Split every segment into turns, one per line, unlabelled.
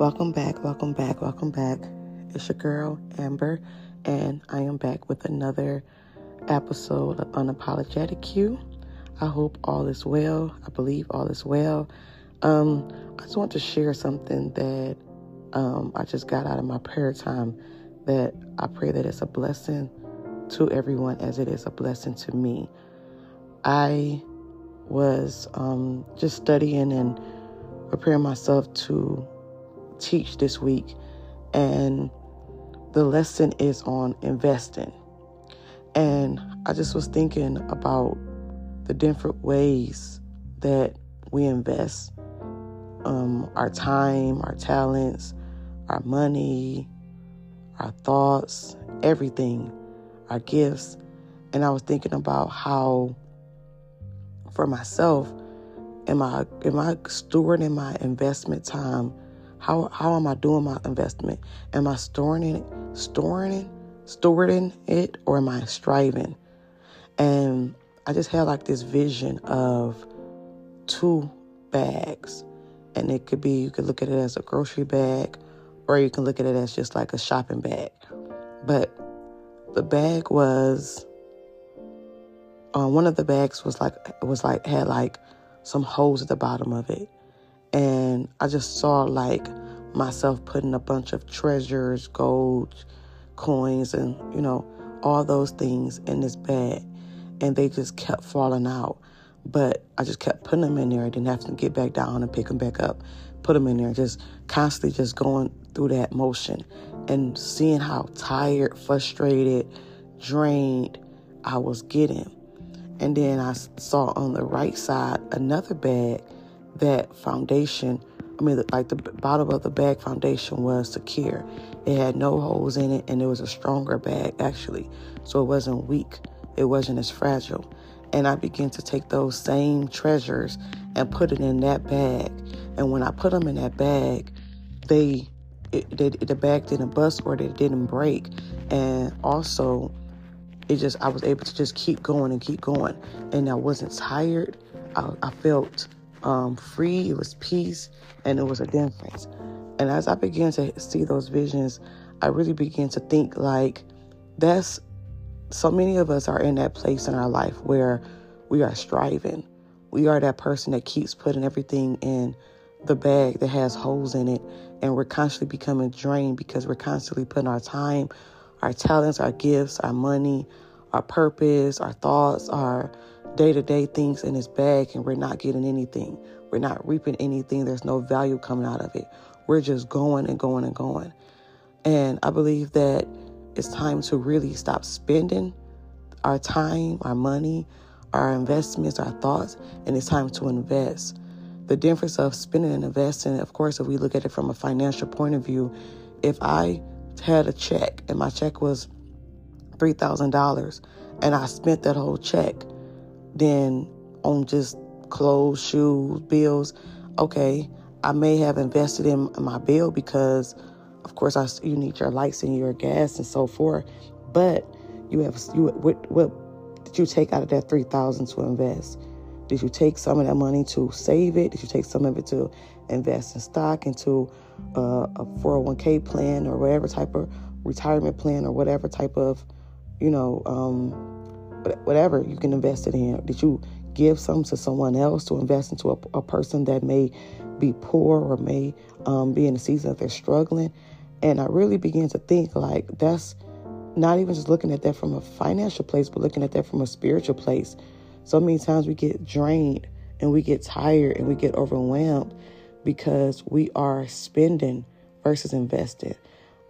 Welcome back, welcome back, welcome back. It's your girl, Amber, and I am back with another episode of Unapologetic Q. I hope all is well. I believe all is well. Um, I just want to share something that um, I just got out of my prayer time that I pray that it's a blessing to everyone as it is a blessing to me. I was um, just studying and preparing myself to teach this week, and the lesson is on investing. And I just was thinking about the different ways that we invest um, our time, our talents, our money, our thoughts, everything, our gifts. And I was thinking about how, for myself, am I am I stewarding my investment time? How how am I doing my investment? Am I storing it, storing it, stewarding it, or am I striving? And I just had like this vision of two bags. And it could be, you could look at it as a grocery bag, or you can look at it as just like a shopping bag. But the bag was, uh, one of the bags was like, was like, had like some holes at the bottom of it. And I just saw like myself putting a bunch of treasures, gold, coins, and, you know, all those things in this bag. And they just kept falling out. But I just kept putting them in there. I didn't have to get back down and pick them back up, put them in there, just constantly just going through that motion and seeing how tired, frustrated, drained I was getting. And then I saw on the right side another bag that foundation, I mean, like the bottom of the bag foundation was secure. It had no holes in it and it was a stronger bag actually. So it wasn't weak, it wasn't as fragile. And I began to take those same treasures and put it in that bag. And when I put them in that bag, they, it, they the bag didn't bust or they didn't break. And also, it just I was able to just keep going and keep going, and I wasn't tired. I, I felt um, free. It was peace, and it was a difference. And as I began to see those visions, I really began to think like that's so many of us are in that place in our life where we are striving. We are that person that keeps putting everything in the bag that has holes in it, and we're constantly becoming drained because we're constantly putting our time, our talents, our gifts, our money, our purpose, our thoughts, our day to day things in this bag, and we're not getting anything. We're not reaping anything. There's no value coming out of it. We're just going and going and going. And I believe that it's time to really stop spending our time, our money, our investments, our thoughts, and it's time to invest. The difference of spending and investing, of course, if we look at it from a financial point of view, if I had a check and my check was $3,000 and I spent that whole check, then on just clothes, shoes, bills, okay, I may have invested in my bill because of course, I, you need your lights and your gas and so forth. But you have you what what did you take out of that three thousand to invest? Did you take some of that money to save it? Did you take some of it to invest in stock into uh, a 401k plan or whatever type of retirement plan or whatever type of, you know, um, whatever you can invest it in? Did you give some to someone else to invest into a, a person that may be poor or may um, be in a season that they're struggling? And I really began to think like that's not even just looking at that from a financial place, but looking at that from a spiritual place. So many times we get drained and we get tired and we get overwhelmed because we are spending versus investing.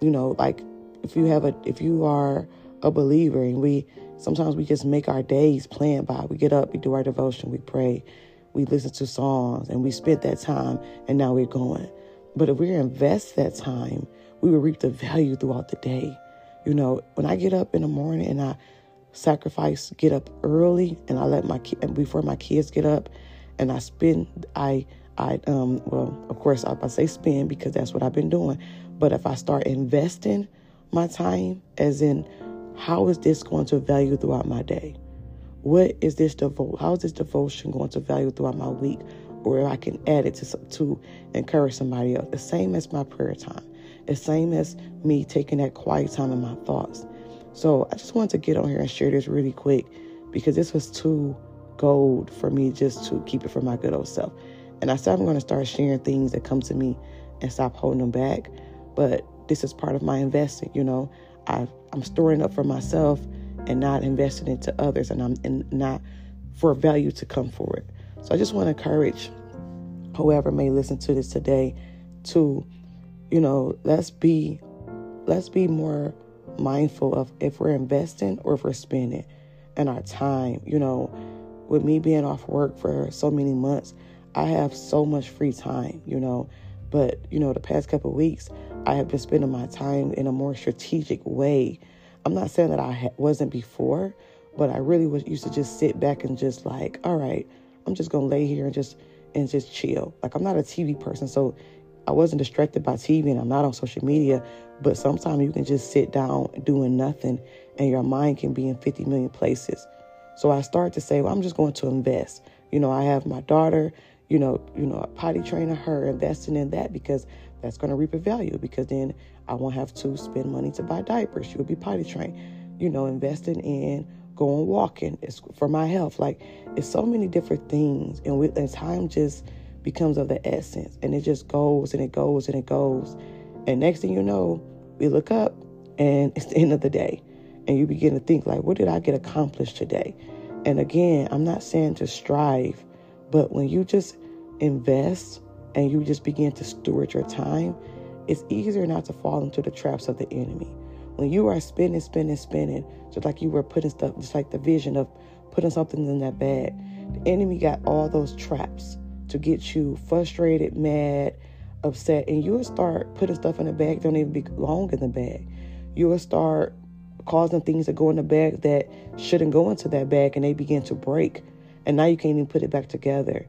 You know, like if you have a if you are a believer and we sometimes we just make our days plan by. We get up, we do our devotion, we pray, we listen to songs, and we spend that time and now we're going. But if we invest that time we will reap the value throughout the day. You know, when I get up in the morning and I sacrifice, get up early, and I let my kid before my kids get up, and I spend, I, I, um, well, of course, I, I say spend because that's what I've been doing. But if I start investing my time, as in, how is this going to value throughout my day? what is this devotion? How is this devotion going to value throughout my week? Or I can add it to to encourage somebody else. The same as my prayer time. The same as me taking that quiet time in my thoughts. So I just wanted to get on here and share this really quick because this was too gold for me just to keep it for my good old self. And I said I'm going to start sharing things that come to me and stop holding them back. But this is part of my investing, you know. I I'm storing up for myself and not investing into others and I'm not for value to come forward. So I just want to encourage whoever may listen to this today to, you know, let's be let's be more mindful of if we're investing or if we're spending and our time. You know, with me being off work for so many months, I have so much free time, you know. But, you know, the past couple weeks, I have been spending my time in a more strategic way. I'm not saying that I ha- wasn't before, but I really was used to just sit back and just like, all right, I'm just gonna lay here and just and just chill. Like I'm not a TV person, so I wasn't distracted by TV and I'm not on social media, but sometimes you can just sit down doing nothing and your mind can be in 50 million places. So I started to say, well, I'm just going to invest. You know, I have my daughter, you know, you know, potty training her, investing in that because that's going to reap a value because then I won't have to spend money to buy diapers. She will be potty trained. You know, investing in going walking. It's for my health. Like it's so many different things, and, we, and time just becomes of the essence, and it just goes and it goes and it goes, and next thing you know, we look up, and it's the end of the day, and you begin to think like, what did I get accomplished today? And again, I'm not saying to strive, but when you just invest and you just begin to steward your time, it's easier not to fall into the traps of the enemy. When you are spending, spending, spending, just like you were putting stuff, just like the vision of putting something in that bag, the enemy got all those traps to get you frustrated, mad, upset, and you will start putting stuff in the bag don't even belong in the bag. You will start causing things to go in the bag that shouldn't go into that bag, and they begin to break, and now you can't even put it back together.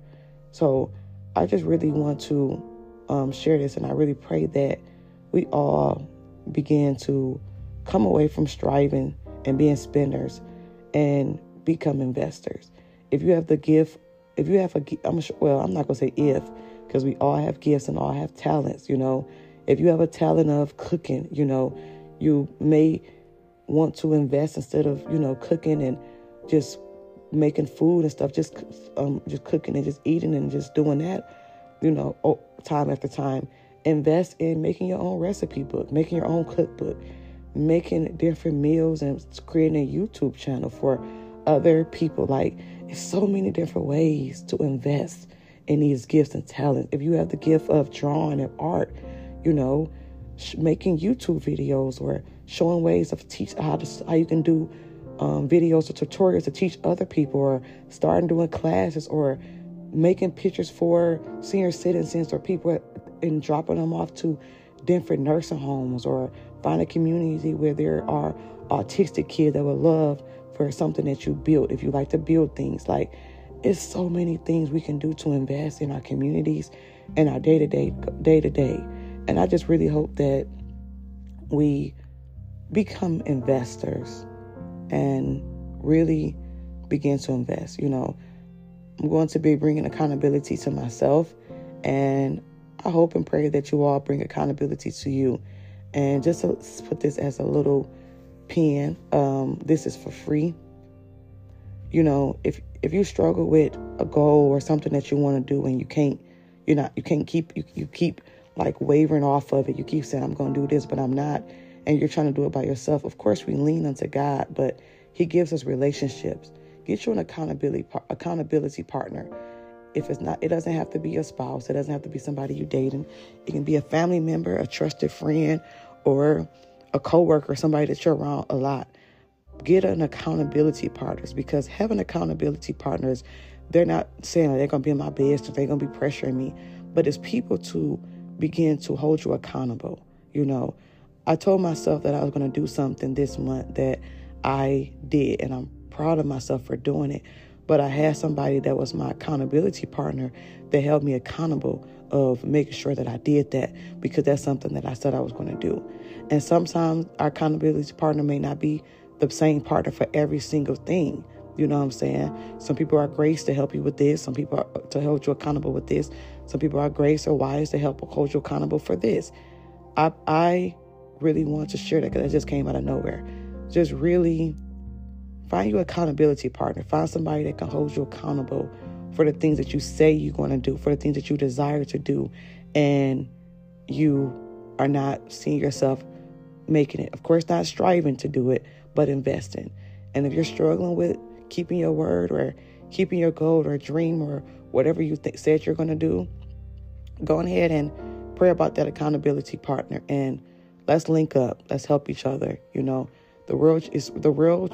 So I just really want to um, share this, and I really pray that we all begin to come away from striving and being spenders and become investors. If you have the gift, if you have a, I'm sure, well, I'm not gonna say if, because we all have gifts and all have talents. You know, if you have a talent of cooking, you know, you may want to invest instead of you know cooking and just making food and stuff, just um, just cooking and just eating and just doing that, you know, time after time. Invest in making your own recipe book, making your own cookbook, making different meals, and creating a YouTube channel for other people. Like, it's so many different ways to invest in these gifts and talents. If you have the gift of drawing and art, you know, making YouTube videos or showing ways of teach how to how you can do um, videos or tutorials to teach other people, or starting doing classes, or making pictures for senior citizens or people and dropping them off to different nursing homes, or find a community where there are autistic kids that would love for something that you built. If you like to build things, like it's so many things we can do to invest in our communities and our day to day, day to day. And I just really hope that we become investors and really begin to invest. You know, I'm going to be bringing accountability to myself, and I hope and pray that you all bring accountability to you. And just to put this as a little pin, um, this is for free. You know, if if you struggle with a goal or something that you want to do and you can't, you're not, you can't keep, you, you keep like wavering off of it. You keep saying, I'm going to do this, but I'm not and you're trying to do it by yourself, of course we lean unto God, but He gives us relationships. Get you an accountability accountability partner. If it's not, it doesn't have to be a spouse. It doesn't have to be somebody you're dating. It can be a family member, a trusted friend, or a coworker, somebody that you're around a lot. Get an accountability partners because having accountability partners, they're not saying they're gonna be in my best or they're gonna be pressuring me, but it's people to begin to hold you accountable. You know, I told myself that I was going to do something this month that I did, and I'm proud of myself for doing it. But I had somebody that was my accountability partner that held me accountable of making sure that I did that because that's something that I said I was going to do. And sometimes our accountability partner may not be the same partner for every single thing, You know what I'm saying? Some people are grace to help you with this. Some people are to hold you accountable with this. Some people are grace or wise to help hold you accountable for this. I I really want to share that because it just came out of nowhere. Just really find your accountability partner. Find somebody that can hold you accountable for the things that you say you're going to do, for the things that you desire to do, and you are not seeing yourself making it. Of course, not striving to do it, but investing. And if you're struggling with keeping your word or keeping your goal or dream or whatever you th- said you're going to do, go ahead and pray about that accountability partner and let's link up. Let's help each other. You know, the world is the world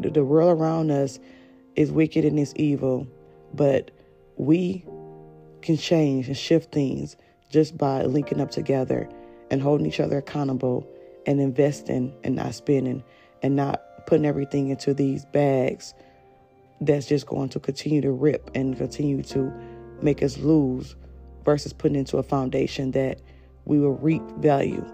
the world around us is wicked and is evil, but we can change and shift things just by linking up together and holding each other accountable and investing and not spending and not putting everything into these bags that's just going to continue to rip and continue to make us lose versus putting into a foundation that we will reap value.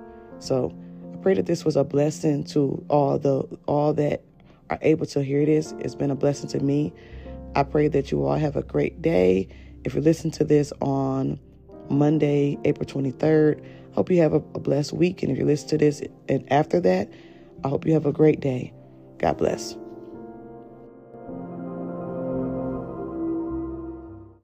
So I pray that this was a blessing to all the all that are able to hear this. It's been a blessing to me. I pray that you all have a great day. If you listen to this on Monday, April 23rd, I hope you have a, a blessed week. And if you listen to this and after that, I hope you have a great day. God bless.